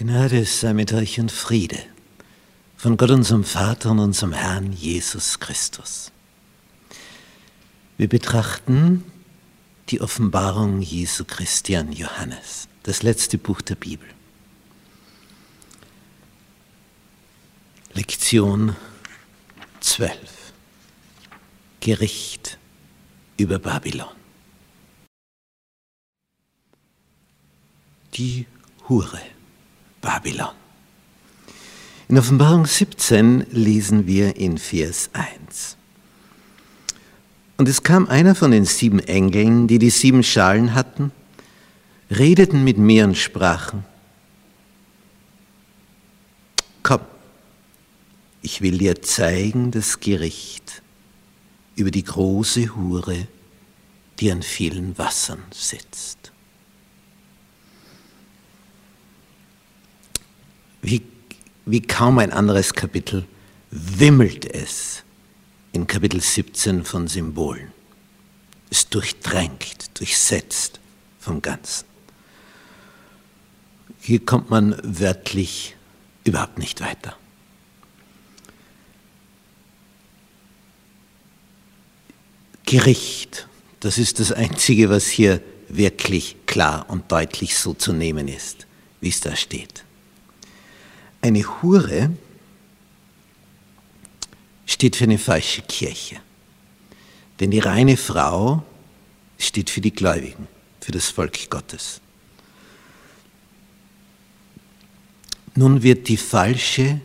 Gnade sei mit euch und Friede von Gott unserem Vater und unserem Herrn Jesus Christus. Wir betrachten die Offenbarung Jesu Christi an Johannes, das letzte Buch der Bibel. Lektion 12. Gericht über Babylon. Die Hure. Babylon. In Offenbarung 17 lesen wir in Vers 1. Und es kam einer von den sieben Engeln, die die sieben Schalen hatten, redeten mit mir und sprachen, komm, ich will dir zeigen das Gericht über die große Hure, die an vielen Wassern sitzt. Wie, wie kaum ein anderes Kapitel wimmelt es in Kapitel 17 von Symbolen. Es durchdrängt, durchsetzt vom Ganzen. Hier kommt man wörtlich überhaupt nicht weiter. Gericht, das ist das Einzige, was hier wirklich klar und deutlich so zu nehmen ist, wie es da steht. Eine Hure steht für eine falsche Kirche. Denn die reine Frau steht für die Gläubigen, für das Volk Gottes. Nun wird die falsche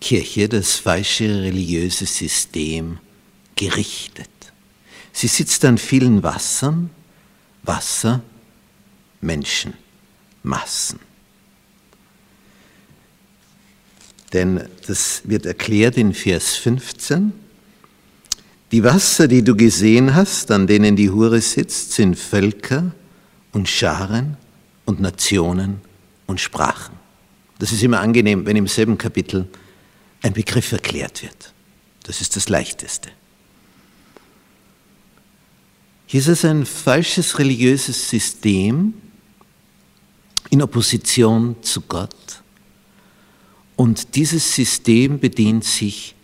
Kirche, das falsche religiöse System gerichtet. Sie sitzt an vielen Wassern, Wasser, Menschen, Massen. Denn das wird erklärt in Vers 15. Die Wasser, die du gesehen hast, an denen die Hure sitzt, sind Völker und Scharen und Nationen und Sprachen. Das ist immer angenehm, wenn im selben Kapitel ein Begriff erklärt wird. Das ist das Leichteste. Hier ist es ein falsches religiöses System in Opposition zu Gott und dieses System bedient sich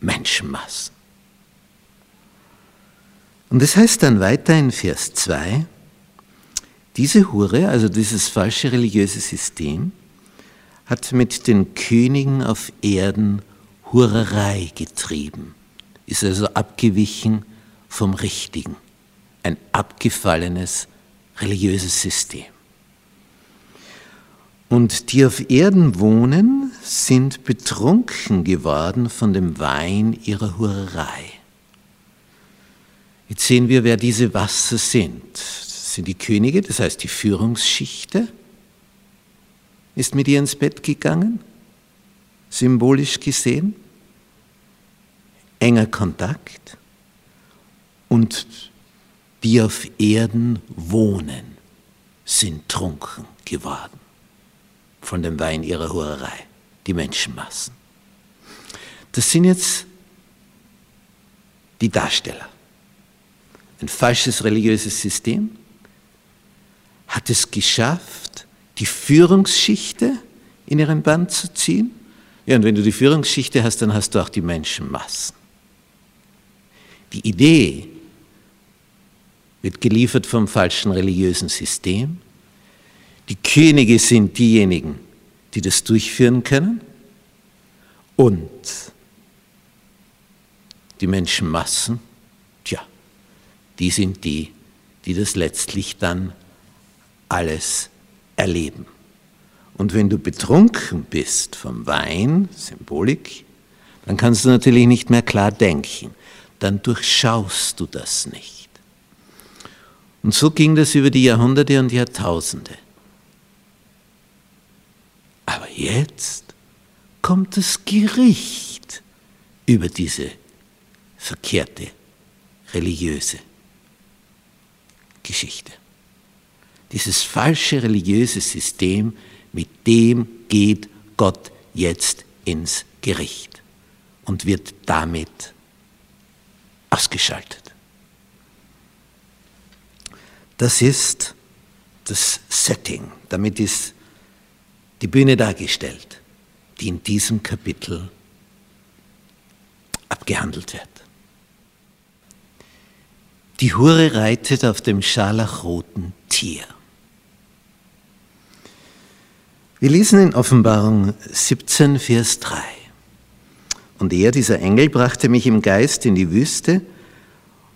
Menschenmassen. Und es das heißt dann weiter in Vers 2, diese Hure, also dieses falsche religiöse System, hat mit den Königen auf Erden Hurerei getrieben, ist also abgewichen vom Richtigen, ein abgefallenes religiöses System. Und die auf Erden wohnen, sind betrunken geworden von dem Wein ihrer Hurerei. Jetzt sehen wir, wer diese Wasser sind. Das sind die Könige, das heißt die Führungsschichte, ist mit ihr ins Bett gegangen, symbolisch gesehen. Enger Kontakt. Und die auf Erden wohnen, sind trunken geworden von dem Wein ihrer Hurerei, die Menschenmassen. Das sind jetzt die Darsteller. Ein falsches religiöses System hat es geschafft, die Führungsschichte in ihren Band zu ziehen. Ja, und wenn du die Führungsschichte hast, dann hast du auch die Menschenmassen. Die Idee wird geliefert vom falschen religiösen System die Könige sind diejenigen, die das durchführen können und die Menschenmassen, tja, die sind die, die das letztlich dann alles erleben. Und wenn du betrunken bist vom Wein, Symbolik, dann kannst du natürlich nicht mehr klar denken. Dann durchschaust du das nicht. Und so ging das über die Jahrhunderte und Jahrtausende. Aber jetzt kommt das Gericht über diese verkehrte religiöse Geschichte. Dieses falsche religiöse System, mit dem geht Gott jetzt ins Gericht und wird damit ausgeschaltet. Das ist das Setting. Damit ist die Bühne dargestellt, die in diesem Kapitel abgehandelt wird. Die Hure reitet auf dem scharlachroten Tier. Wir lesen in Offenbarung 17, Vers 3. Und er, dieser Engel, brachte mich im Geist in die Wüste,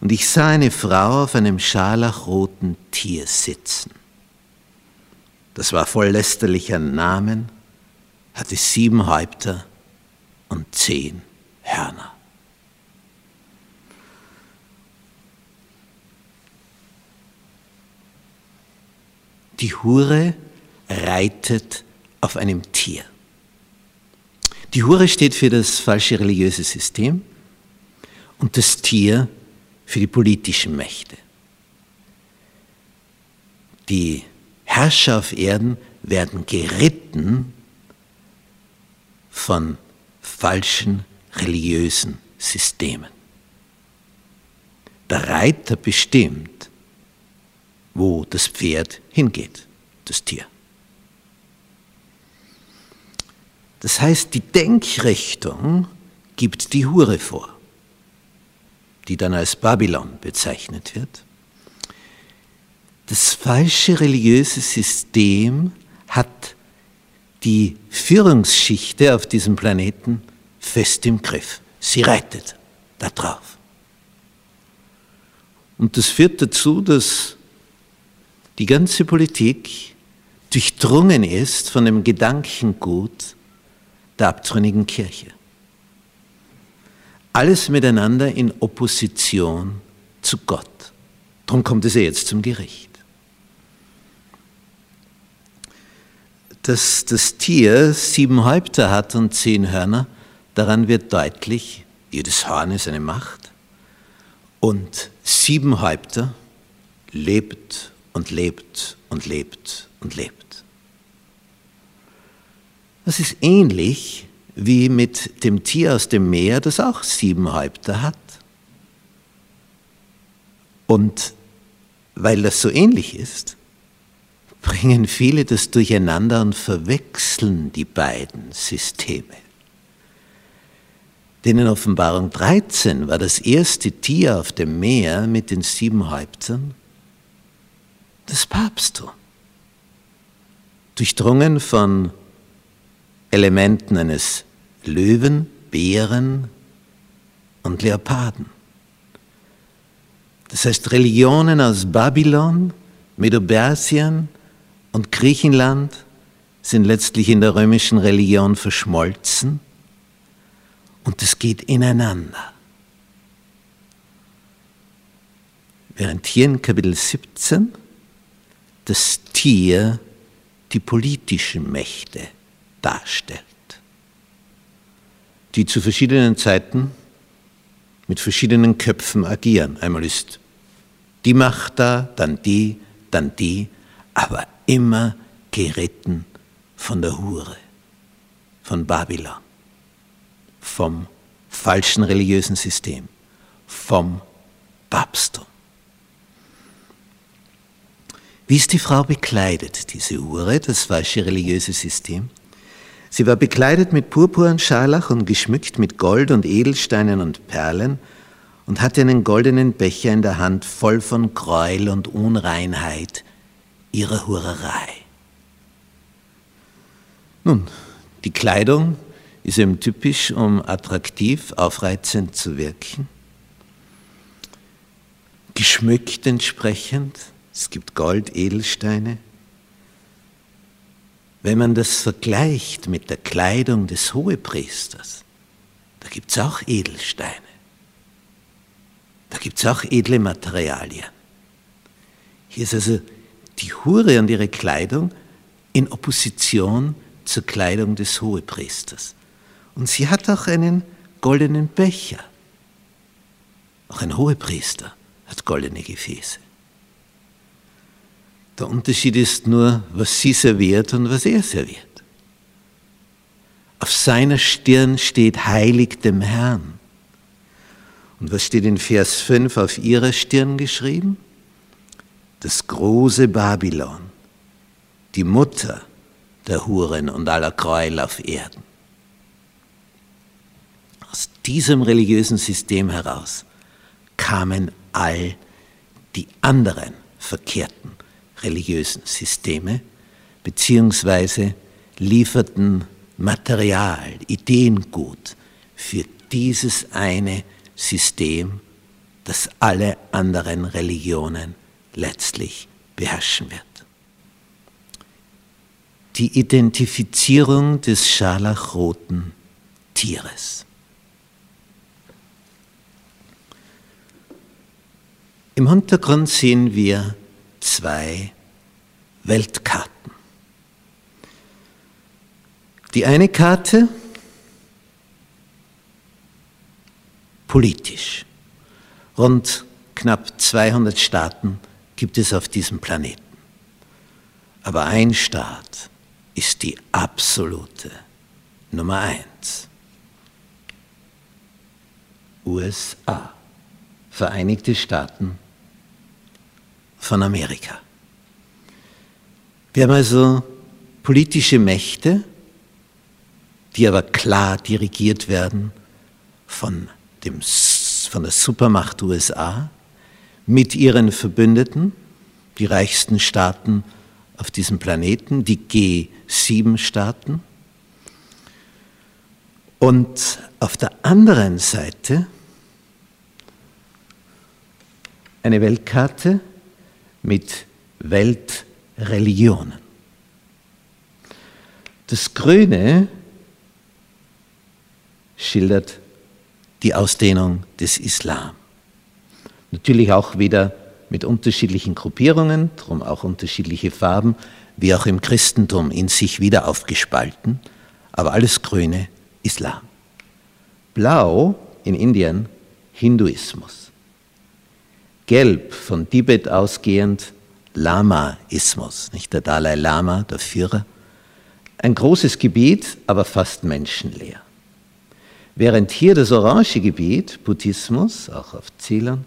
und ich sah eine Frau auf einem scharlachroten Tier sitzen. Das war voll lästerlicher Namen, hatte sieben Häupter und zehn Hörner. Die Hure reitet auf einem Tier. Die Hure steht für das falsche religiöse System und das Tier für die politischen Mächte. Die Herrscher auf Erden werden geritten von falschen religiösen Systemen. Der Reiter bestimmt, wo das Pferd hingeht, das Tier. Das heißt, die Denkrichtung gibt die Hure vor, die dann als Babylon bezeichnet wird. Das falsche religiöse System hat die Führungsschichte auf diesem Planeten fest im Griff. Sie reitet da drauf. Und das führt dazu, dass die ganze Politik durchdrungen ist von dem Gedankengut der abtrünnigen Kirche. Alles miteinander in Opposition zu Gott. Darum kommt es ja jetzt zum Gericht. Dass das Tier sieben Häupter hat und zehn Hörner, daran wird deutlich, jedes Horn ist eine Macht. Und sieben Häupter lebt und lebt und lebt und lebt. Das ist ähnlich wie mit dem Tier aus dem Meer, das auch sieben Häupter hat. Und weil das so ähnlich ist, bringen viele das durcheinander und verwechseln die beiden Systeme. Denn in Offenbarung 13 war das erste Tier auf dem Meer mit den sieben Häuptern das Papsttum. Durchdrungen von Elementen eines Löwen, Bären und Leoparden. Das heißt, Religionen aus Babylon, Medo-Persien und Griechenland sind letztlich in der römischen Religion verschmolzen und es geht ineinander. Während hier in Kapitel 17 das Tier die politischen Mächte darstellt, die zu verschiedenen Zeiten mit verschiedenen Köpfen agieren. Einmal ist die Macht da, dann die, dann die, aber immer geritten von der Hure, von Babylon, vom falschen religiösen System, vom Papsttum. Wie ist die Frau bekleidet, diese Hure, das falsche religiöse System? Sie war bekleidet mit Purpur Scharlach und geschmückt mit Gold und Edelsteinen und Perlen und hatte einen goldenen Becher in der Hand voll von Gräuel und Unreinheit ihrer Hurerei. Nun, die Kleidung ist eben typisch, um attraktiv, aufreizend zu wirken. Geschmückt entsprechend, es gibt Gold, Edelsteine. Wenn man das vergleicht mit der Kleidung des Hohepriesters, da gibt es auch Edelsteine. Da gibt es auch edle Materialien. Hier ist also die Hure und ihre Kleidung in Opposition zur Kleidung des Hohepriesters. Und sie hat auch einen goldenen Becher. Auch ein Hohepriester hat goldene Gefäße. Der Unterschied ist nur, was sie serviert und was er serviert. Auf seiner Stirn steht heilig dem Herrn. Und was steht in Vers 5 auf ihrer Stirn geschrieben? Das große Babylon, die Mutter der Huren und aller Gräuel auf Erden. Aus diesem religiösen System heraus kamen all die anderen verkehrten religiösen Systeme, beziehungsweise lieferten Material, Ideengut für dieses eine System, das alle anderen Religionen letztlich beherrschen wird. Die Identifizierung des scharlachroten Tieres. Im Hintergrund sehen wir zwei Weltkarten. Die eine Karte politisch. Rund knapp 200 Staaten gibt es auf diesem Planeten. Aber ein Staat ist die absolute Nummer eins. USA, Vereinigte Staaten von Amerika. Wir haben also politische Mächte, die aber klar dirigiert werden von, dem, von der Supermacht USA mit ihren Verbündeten, die reichsten Staaten auf diesem Planeten, die G7-Staaten. Und auf der anderen Seite eine Weltkarte mit Weltreligionen. Das Grüne schildert die Ausdehnung des Islam. Natürlich auch wieder mit unterschiedlichen Gruppierungen, darum auch unterschiedliche Farben, wie auch im Christentum in sich wieder aufgespalten, aber alles Grüne Islam. Blau in Indien Hinduismus. Gelb von Tibet ausgehend Lamaismus, nicht der Dalai Lama, der Führer. Ein großes Gebiet, aber fast menschenleer. Während hier das orange Gebiet, Buddhismus, auch auf Ceylon,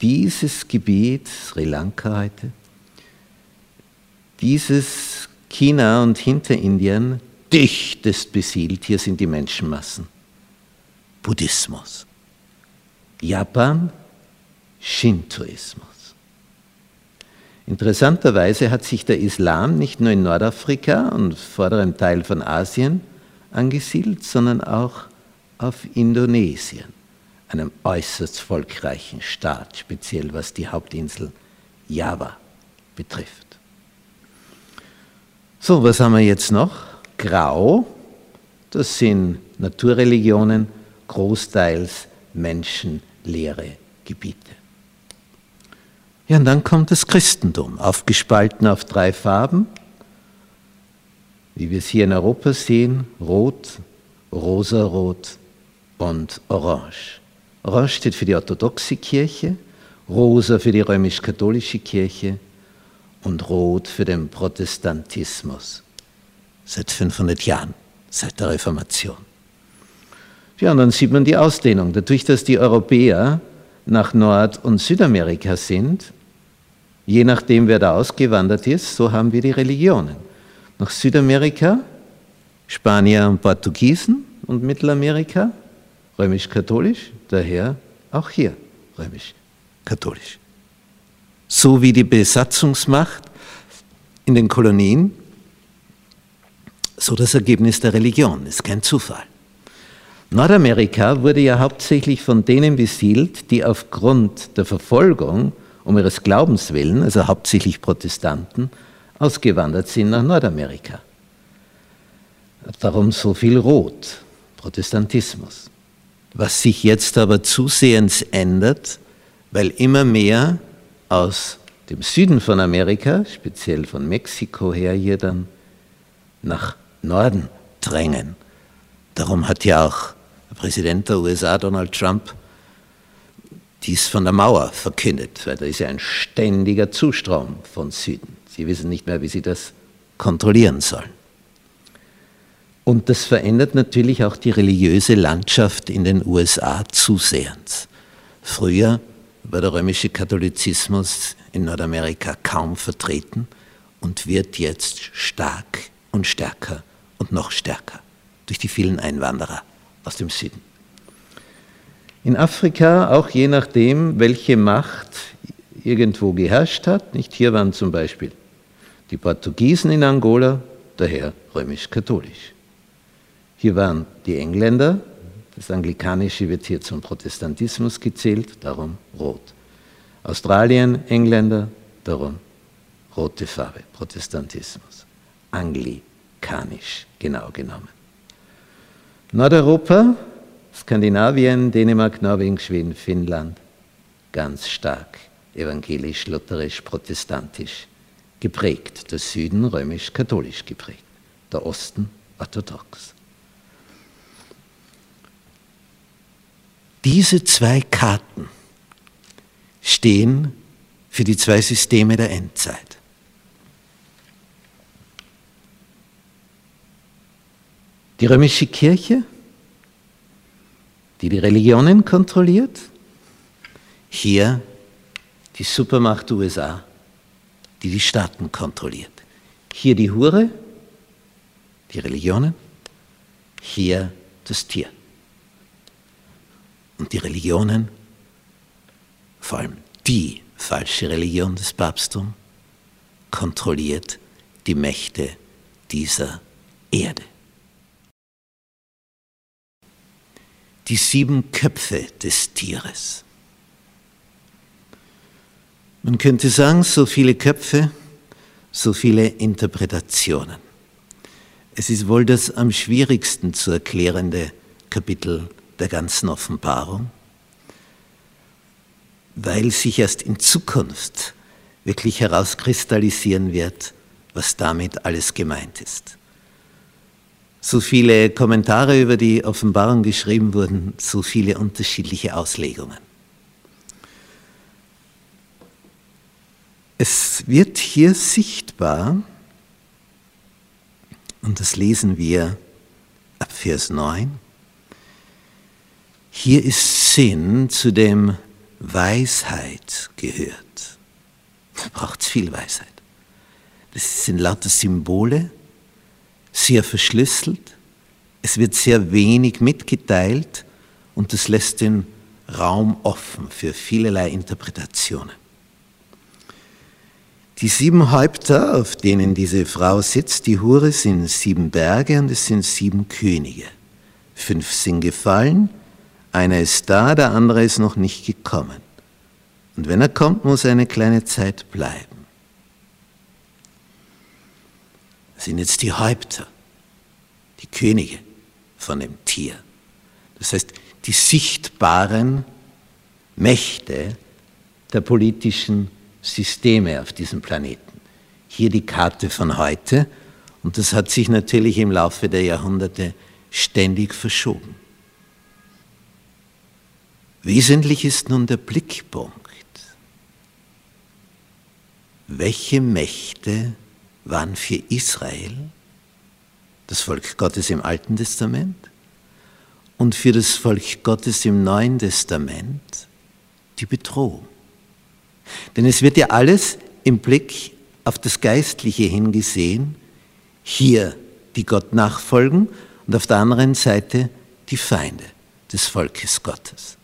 dieses Gebiet, Sri Lanka heute, dieses China und Hinterindien dichtest besiedelt, hier sind die Menschenmassen. Buddhismus. Japan, Shintoismus. Interessanterweise hat sich der Islam nicht nur in Nordafrika und vorderem Teil von Asien angesiedelt, sondern auch auf Indonesien, einem äußerst volkreichen Staat, speziell was die Hauptinsel Java betrifft. So, was haben wir jetzt noch? Grau, das sind Naturreligionen, großteils menschenleere Gebiete. Ja, und dann kommt das Christentum, aufgespalten auf drei Farben, wie wir es hier in Europa sehen, rot, rosarot und Orange. Orange steht für die orthodoxe Kirche, rosa für die römisch-katholische Kirche und rot für den Protestantismus. Seit 500 Jahren, seit der Reformation. Ja, und dann sieht man die Ausdehnung. Dadurch, dass die Europäer nach Nord- und Südamerika sind, je nachdem, wer da ausgewandert ist, so haben wir die Religionen. Nach Südamerika, Spanier und Portugiesen und Mittelamerika, römisch-katholisch, daher auch hier römisch-katholisch. So wie die Besatzungsmacht in den Kolonien, so das Ergebnis der Religion, ist kein Zufall. Nordamerika wurde ja hauptsächlich von denen besiedelt, die aufgrund der Verfolgung um ihres Glaubens willen, also hauptsächlich Protestanten, ausgewandert sind nach Nordamerika. Darum so viel Rot, Protestantismus was sich jetzt aber zusehends ändert, weil immer mehr aus dem Süden von Amerika, speziell von Mexiko her, hier dann nach Norden drängen. Darum hat ja auch der Präsident der USA, Donald Trump, dies von der Mauer verkündet, weil da ist ja ein ständiger Zustrom von Süden. Sie wissen nicht mehr, wie sie das kontrollieren sollen. Und das verändert natürlich auch die religiöse Landschaft in den USA zusehends. Früher war der römische Katholizismus in Nordamerika kaum vertreten und wird jetzt stark und stärker und noch stärker durch die vielen Einwanderer aus dem Süden. In Afrika, auch je nachdem, welche Macht irgendwo geherrscht hat, nicht hier waren zum Beispiel die Portugiesen in Angola, daher römisch-katholisch. Hier waren die Engländer, das Anglikanische wird hier zum Protestantismus gezählt, darum rot. Australien, Engländer, darum rote Farbe, Protestantismus. Anglikanisch, genau genommen. Nordeuropa, Skandinavien, Dänemark, Norwegen, Schweden, Finnland, ganz stark evangelisch, lutherisch, protestantisch geprägt. Der Süden römisch-katholisch geprägt, der Osten orthodox. Diese zwei Karten stehen für die zwei Systeme der Endzeit. Die römische Kirche, die die Religionen kontrolliert, hier die Supermacht USA, die die Staaten kontrolliert. Hier die Hure, die Religionen, hier das Tier. Und die Religionen, vor allem die falsche Religion des Papsttums, kontrolliert die Mächte dieser Erde. Die sieben Köpfe des Tieres. Man könnte sagen, so viele Köpfe, so viele Interpretationen. Es ist wohl das am schwierigsten zu erklärende Kapitel der ganzen Offenbarung, weil sich erst in Zukunft wirklich herauskristallisieren wird, was damit alles gemeint ist. So viele Kommentare über die Offenbarung geschrieben wurden, so viele unterschiedliche Auslegungen. Es wird hier sichtbar, und das lesen wir ab Vers 9, hier ist Sinn, zu dem Weisheit gehört. Da braucht es viel Weisheit. Das sind lauter Symbole, sehr verschlüsselt. Es wird sehr wenig mitgeteilt und das lässt den Raum offen für vielerlei Interpretationen. Die sieben Häupter, auf denen diese Frau sitzt, die Hure, sind sieben Berge und es sind sieben Könige. Fünf sind gefallen, einer ist da, der andere ist noch nicht gekommen. Und wenn er kommt, muss er eine kleine Zeit bleiben. Das sind jetzt die Häupter, die Könige von dem Tier. Das heißt, die sichtbaren Mächte der politischen Systeme auf diesem Planeten. Hier die Karte von heute und das hat sich natürlich im Laufe der Jahrhunderte ständig verschoben. Wesentlich ist nun der Blickpunkt. Welche Mächte waren für Israel, das Volk Gottes im Alten Testament, und für das Volk Gottes im Neuen Testament die Bedrohung? Denn es wird ja alles im Blick auf das Geistliche hingesehen, hier die Gott nachfolgen und auf der anderen Seite die Feinde des Volkes Gottes.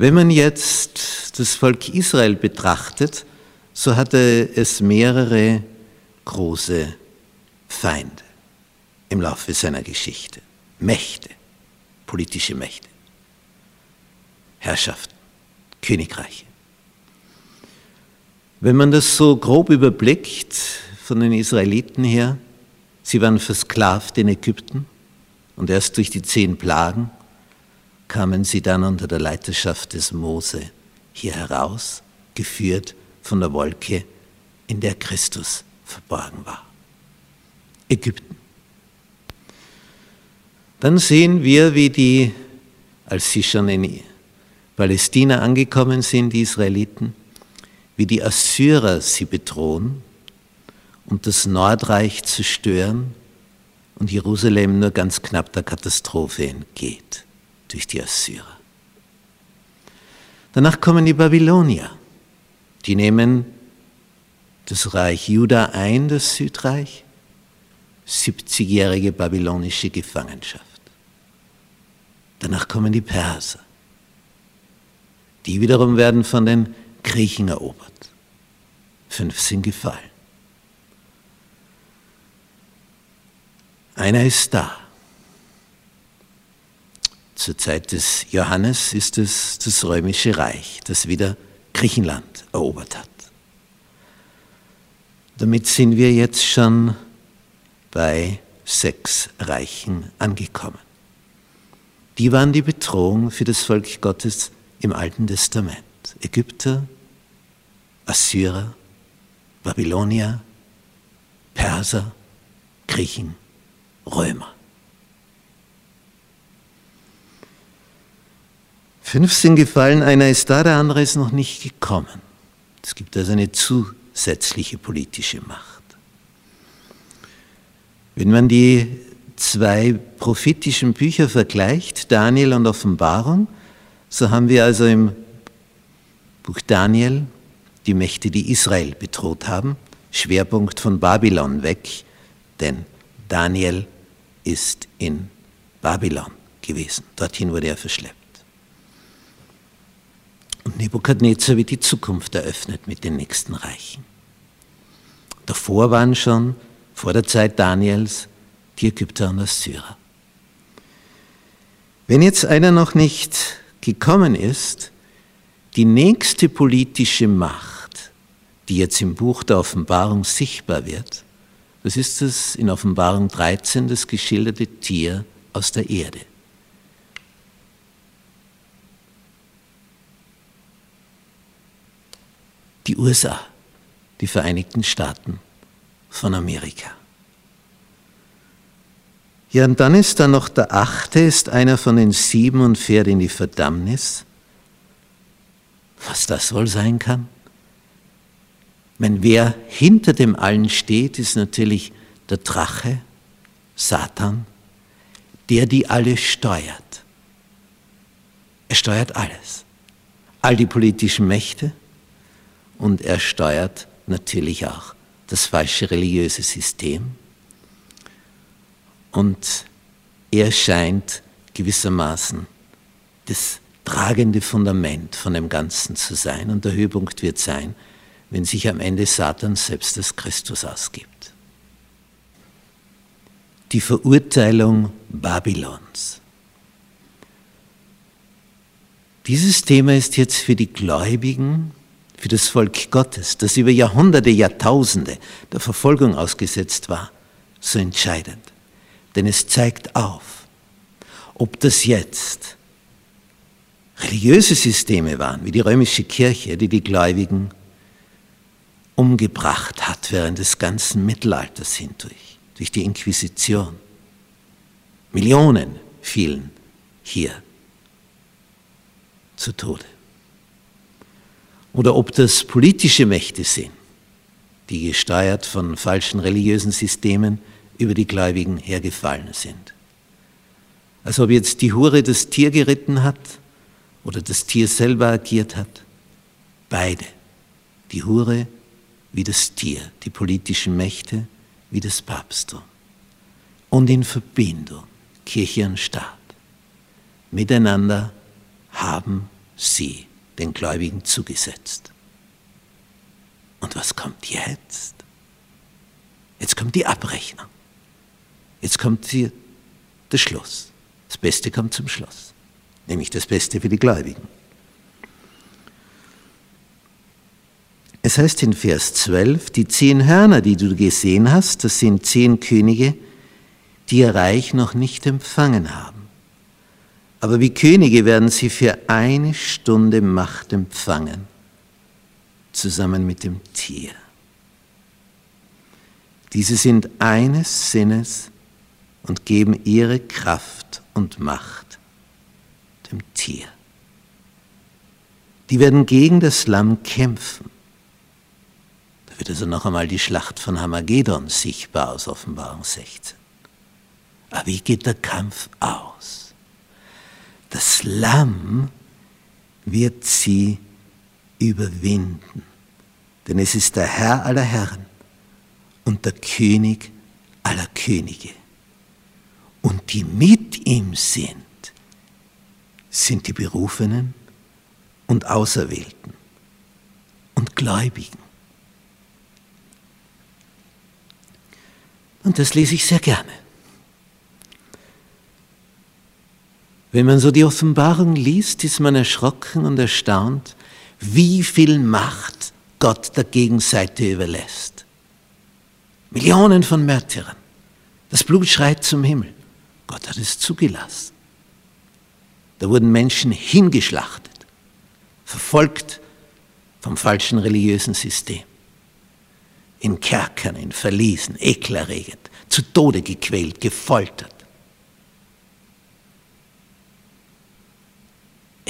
Wenn man jetzt das Volk Israel betrachtet, so hatte es mehrere große Feinde im Laufe seiner Geschichte. Mächte, politische Mächte, Herrschaften, Königreiche. Wenn man das so grob überblickt von den Israeliten her, sie waren versklavt in Ägypten und erst durch die zehn Plagen kamen sie dann unter der Leiterschaft des Mose hier heraus, geführt von der Wolke, in der Christus verborgen war. Ägypten. Dann sehen wir, wie die, als sie schon in Palästina angekommen sind, die Israeliten, wie die Assyrer sie bedrohen und das Nordreich zerstören und Jerusalem nur ganz knapp der Katastrophe entgeht durch die Assyrer. Danach kommen die Babylonier. Die nehmen das Reich Juda ein, das Südreich, 70-jährige babylonische Gefangenschaft. Danach kommen die Perser. Die wiederum werden von den Griechen erobert. Fünf sind gefallen. Einer ist da. Zur Zeit des Johannes ist es das römische Reich, das wieder Griechenland erobert hat. Damit sind wir jetzt schon bei sechs Reichen angekommen. Die waren die Bedrohung für das Volk Gottes im Alten Testament. Ägypter, Assyrer, Babylonier, Perser, Griechen, Römer. Fünf sind gefallen, einer ist da, der andere ist noch nicht gekommen. Es gibt also eine zusätzliche politische Macht. Wenn man die zwei prophetischen Bücher vergleicht, Daniel und Offenbarung, so haben wir also im Buch Daniel die Mächte, die Israel bedroht haben, Schwerpunkt von Babylon weg, denn Daniel ist in Babylon gewesen. Dorthin wurde er verschleppt. Und Nebukadnezar wird die Zukunft eröffnet mit den nächsten Reichen. Davor waren schon, vor der Zeit Daniels, die Ägypter und Assyrer. Wenn jetzt einer noch nicht gekommen ist, die nächste politische Macht, die jetzt im Buch der Offenbarung sichtbar wird, das ist das in Offenbarung 13 das geschilderte Tier aus der Erde. Die USA, die Vereinigten Staaten von Amerika. Ja, und dann ist da noch der achte, ist einer von den sieben und fährt in die Verdammnis. Was das wohl sein kann? Wenn wer hinter dem allen steht, ist natürlich der Drache, Satan, der die alle steuert. Er steuert alles. All die politischen Mächte und er steuert natürlich auch das falsche religiöse System. Und er scheint gewissermaßen das tragende Fundament von dem Ganzen zu sein. Und der Höhepunkt wird sein, wenn sich am Ende Satan selbst als Christus ausgibt. Die Verurteilung Babylons. Dieses Thema ist jetzt für die Gläubigen, für das Volk Gottes, das über Jahrhunderte, Jahrtausende der Verfolgung ausgesetzt war, so entscheidend. Denn es zeigt auf, ob das jetzt religiöse Systeme waren, wie die römische Kirche, die die Gläubigen umgebracht hat während des ganzen Mittelalters hindurch, durch die Inquisition. Millionen fielen hier zu Tode. Oder ob das politische Mächte sind, die gesteuert von falschen religiösen Systemen über die Gläubigen hergefallen sind. Als ob jetzt die Hure das Tier geritten hat oder das Tier selber agiert hat. Beide. Die Hure wie das Tier, die politischen Mächte wie das Papsttum. Und in Verbindung Kirche und Staat. Miteinander haben sie den Gläubigen zugesetzt. Und was kommt jetzt? Jetzt kommt die Abrechnung. Jetzt kommt die, der Schluss. Das Beste kommt zum Schluss, nämlich das Beste für die Gläubigen. Es heißt in Vers 12, die zehn Hörner, die du gesehen hast, das sind zehn Könige, die ihr Reich noch nicht empfangen haben. Aber wie Könige werden sie für eine Stunde Macht empfangen, zusammen mit dem Tier. Diese sind eines Sinnes und geben ihre Kraft und Macht dem Tier. Die werden gegen das Lamm kämpfen wird also noch einmal die Schlacht von Hamagedon sichtbar aus Offenbarung 16. Aber wie geht der Kampf aus? Das Lamm wird sie überwinden, denn es ist der Herr aller Herren und der König aller Könige. Und die mit ihm sind, sind die Berufenen und Auserwählten und Gläubigen. Und das lese ich sehr gerne. Wenn man so die Offenbarung liest, ist man erschrocken und erstaunt, wie viel Macht Gott der Gegenseite überlässt. Millionen von Märtyrern. Das Blut schreit zum Himmel. Gott hat es zugelassen. Da wurden Menschen hingeschlachtet, verfolgt vom falschen religiösen System. In Kerkern, in Verliesen, ekelerregend, zu Tode gequält, gefoltert.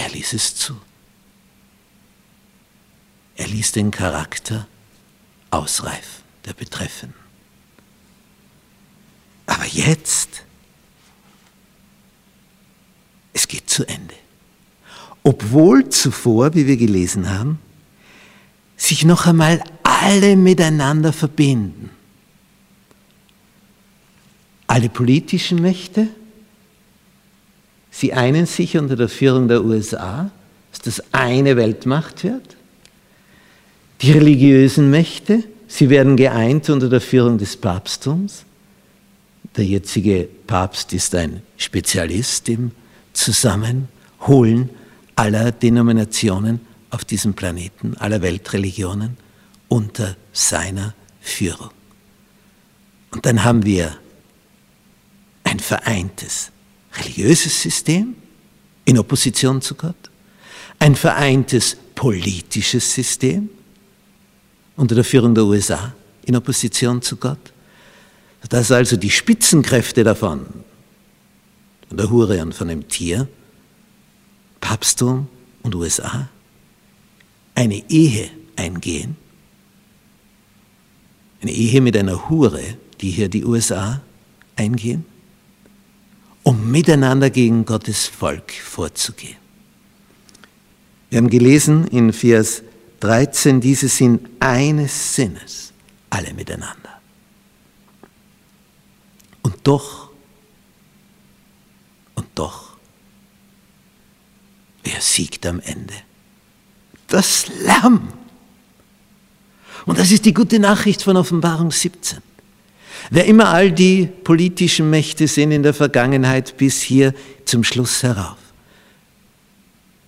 Er ließ es zu. Er ließ den Charakter ausreifen, der Betreffenden. Aber jetzt, es geht zu Ende. Obwohl zuvor, wie wir gelesen haben, sich noch einmal alle miteinander verbinden. Alle politischen Mächte, sie einen sich unter der Führung der USA, dass das eine Weltmacht wird. Die religiösen Mächte, sie werden geeint unter der Führung des Papsttums. Der jetzige Papst ist ein Spezialist im Zusammenholen aller Denominationen auf diesem Planeten, aller Weltreligionen unter seiner Führung. Und dann haben wir ein vereintes religiöses System in Opposition zu Gott, ein vereintes politisches System unter der Führung der USA in Opposition zu Gott, dass also die Spitzenkräfte davon, von der Hure und von dem Tier, Papsttum und USA, eine Ehe eingehen, eine Ehe mit einer Hure, die hier die USA eingehen, um miteinander gegen Gottes Volk vorzugehen. Wir haben gelesen in Vers 13, diese sind eines Sinnes, alle miteinander. Und doch, und doch, wer siegt am Ende? Das Lamm. Und das ist die gute Nachricht von Offenbarung 17. Wer immer all die politischen Mächte sind in der Vergangenheit bis hier zum Schluss herauf.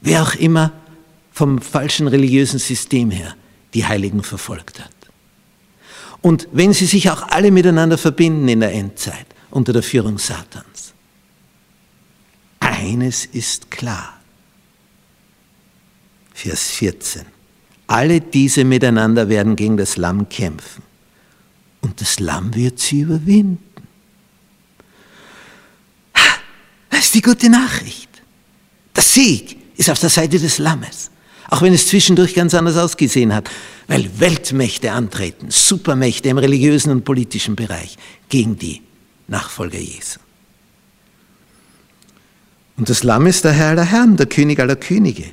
Wer auch immer vom falschen religiösen System her die Heiligen verfolgt hat. Und wenn sie sich auch alle miteinander verbinden in der Endzeit unter der Führung Satans. Eines ist klar. Vers 14. Alle diese miteinander werden gegen das Lamm kämpfen. Und das Lamm wird sie überwinden. Das ist die gute Nachricht. Der Sieg ist auf der Seite des Lammes. Auch wenn es zwischendurch ganz anders ausgesehen hat, weil Weltmächte antreten, Supermächte im religiösen und politischen Bereich gegen die Nachfolger Jesu. Und das Lamm ist der Herr aller Herren, der König aller Könige.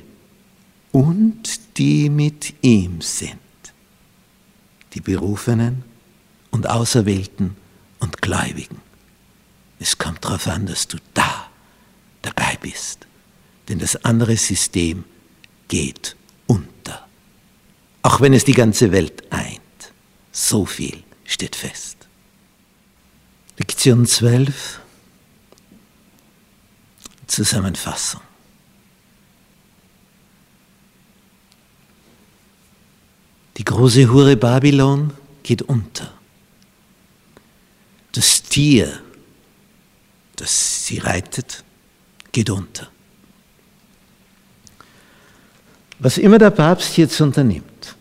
Und die mit ihm sind, die Berufenen und Auserwählten und Gläubigen. Es kommt darauf an, dass du da dabei bist. Denn das andere System geht unter. Auch wenn es die ganze Welt eint. So viel steht fest. Lektion 12. Zusammenfassung. Die große Hure Babylon geht unter. Das Tier, das sie reitet, geht unter. Was immer der Papst jetzt unternimmt,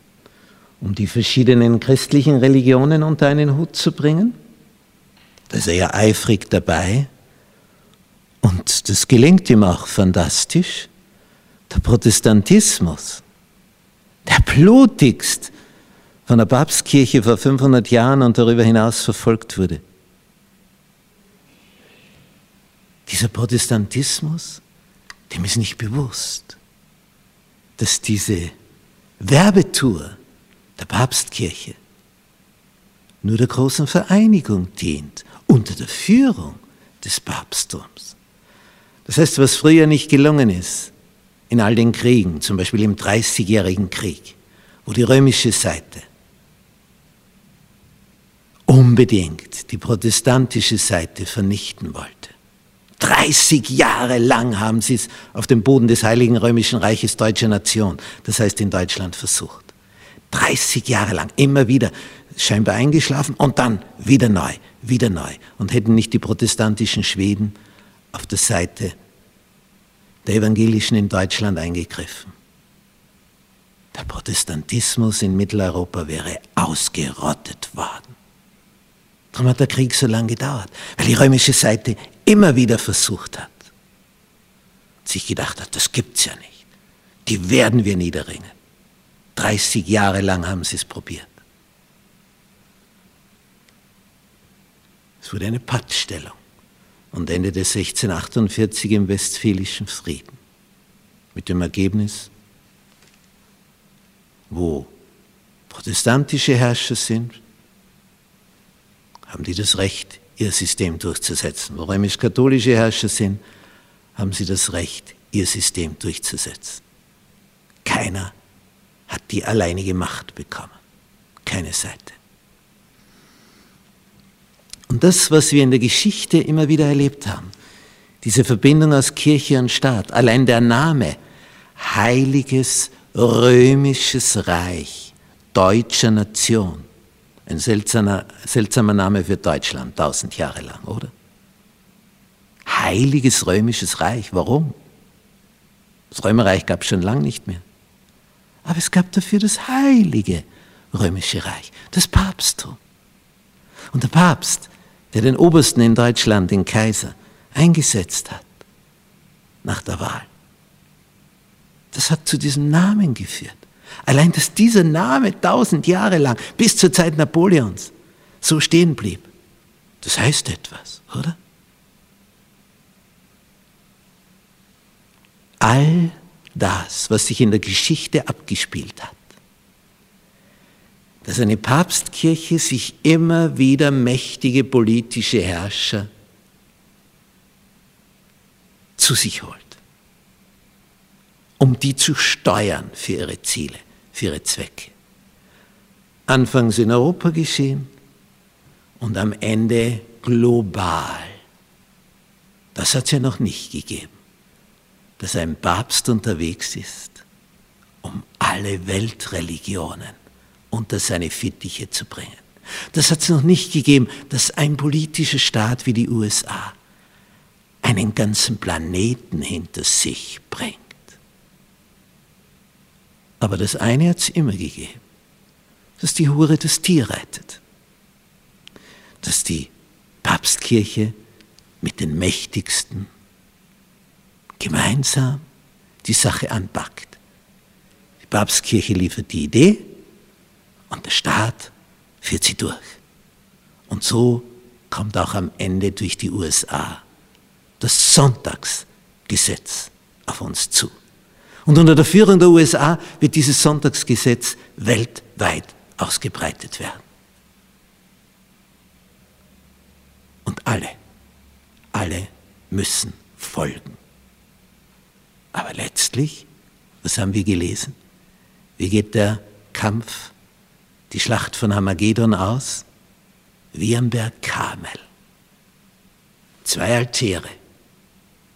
um die verschiedenen christlichen Religionen unter einen Hut zu bringen, da ist er ja eifrig dabei und das gelingt ihm auch fantastisch. Der Protestantismus, der blutigst von der Papstkirche vor 500 Jahren und darüber hinaus verfolgt wurde. Dieser Protestantismus, dem ist nicht bewusst, dass diese Werbetour der Papstkirche, nur der großen Vereinigung dient, unter der Führung des Papsttums. Das heißt, was früher nicht gelungen ist, in all den Kriegen, zum Beispiel im Dreißigjährigen Krieg, wo die römische Seite unbedingt die protestantische Seite vernichten wollte. 30 Jahre lang haben sie es auf dem Boden des Heiligen Römischen Reiches deutscher Nation, das heißt in Deutschland, versucht. 30 Jahre lang, immer wieder, scheinbar eingeschlafen und dann wieder neu, wieder neu. Und hätten nicht die protestantischen Schweden auf der Seite der Evangelischen in Deutschland eingegriffen. Der Protestantismus in Mitteleuropa wäre ausgerottet worden. Darum hat der Krieg so lange gedauert, weil die römische Seite immer wieder versucht hat. Sich gedacht hat, das gibt's ja nicht. Die werden wir niederringen. 30 Jahre lang haben sie es probiert. Es wurde eine Pattstellung und endete 1648 im Westfälischen Frieden. Mit dem Ergebnis, wo protestantische Herrscher sind, haben die das Recht, ihr System durchzusetzen. Wo römisch-katholische Herrscher sind, haben sie das Recht, ihr System durchzusetzen. Keiner hat die alleinige Macht bekommen. Keine Seite. Und das, was wir in der Geschichte immer wieder erlebt haben, diese Verbindung aus Kirche und Staat, allein der Name, Heiliges Römisches Reich deutscher Nation, ein seltsamer, seltsamer Name für Deutschland, tausend Jahre lang, oder? Heiliges Römisches Reich, warum? Das Römerreich gab es schon lange nicht mehr. Aber es gab dafür das heilige Römische Reich, das Papsttum. Und der Papst, der den Obersten in Deutschland, den Kaiser, eingesetzt hat, nach der Wahl, das hat zu diesem Namen geführt. Allein, dass dieser Name tausend Jahre lang, bis zur Zeit Napoleons, so stehen blieb, das heißt etwas, oder? All das, was sich in der Geschichte abgespielt hat, dass eine Papstkirche sich immer wieder mächtige politische Herrscher zu sich holt, um die zu steuern für ihre Ziele für ihre Zwecke. Anfangs in Europa geschehen und am Ende global. Das hat es ja noch nicht gegeben, dass ein Papst unterwegs ist, um alle Weltreligionen unter seine Fittiche zu bringen. Das hat es noch nicht gegeben, dass ein politischer Staat wie die USA einen ganzen Planeten hinter sich bringt. Aber das eine hat es immer gegeben, dass die Hure das Tier reitet, dass die Papstkirche mit den Mächtigsten gemeinsam die Sache anpackt. Die Papstkirche liefert die Idee und der Staat führt sie durch. Und so kommt auch am Ende durch die USA das Sonntagsgesetz auf uns zu. Und unter der Führung der USA wird dieses Sonntagsgesetz weltweit ausgebreitet werden. Und alle, alle müssen folgen. Aber letztlich, was haben wir gelesen? Wie geht der Kampf, die Schlacht von Hamagedon aus? Wie am Berg Karmel. Zwei Altäre.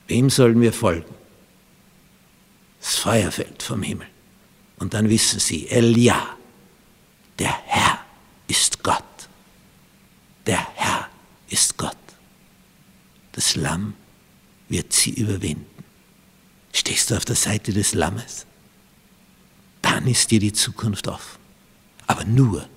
Wem sollen wir folgen? Das Feuer fällt vom Himmel. Und dann wissen sie, Elia, der Herr ist Gott. Der Herr ist Gott. Das Lamm wird sie überwinden. Stehst du auf der Seite des Lammes? Dann ist dir die Zukunft offen. Aber nur,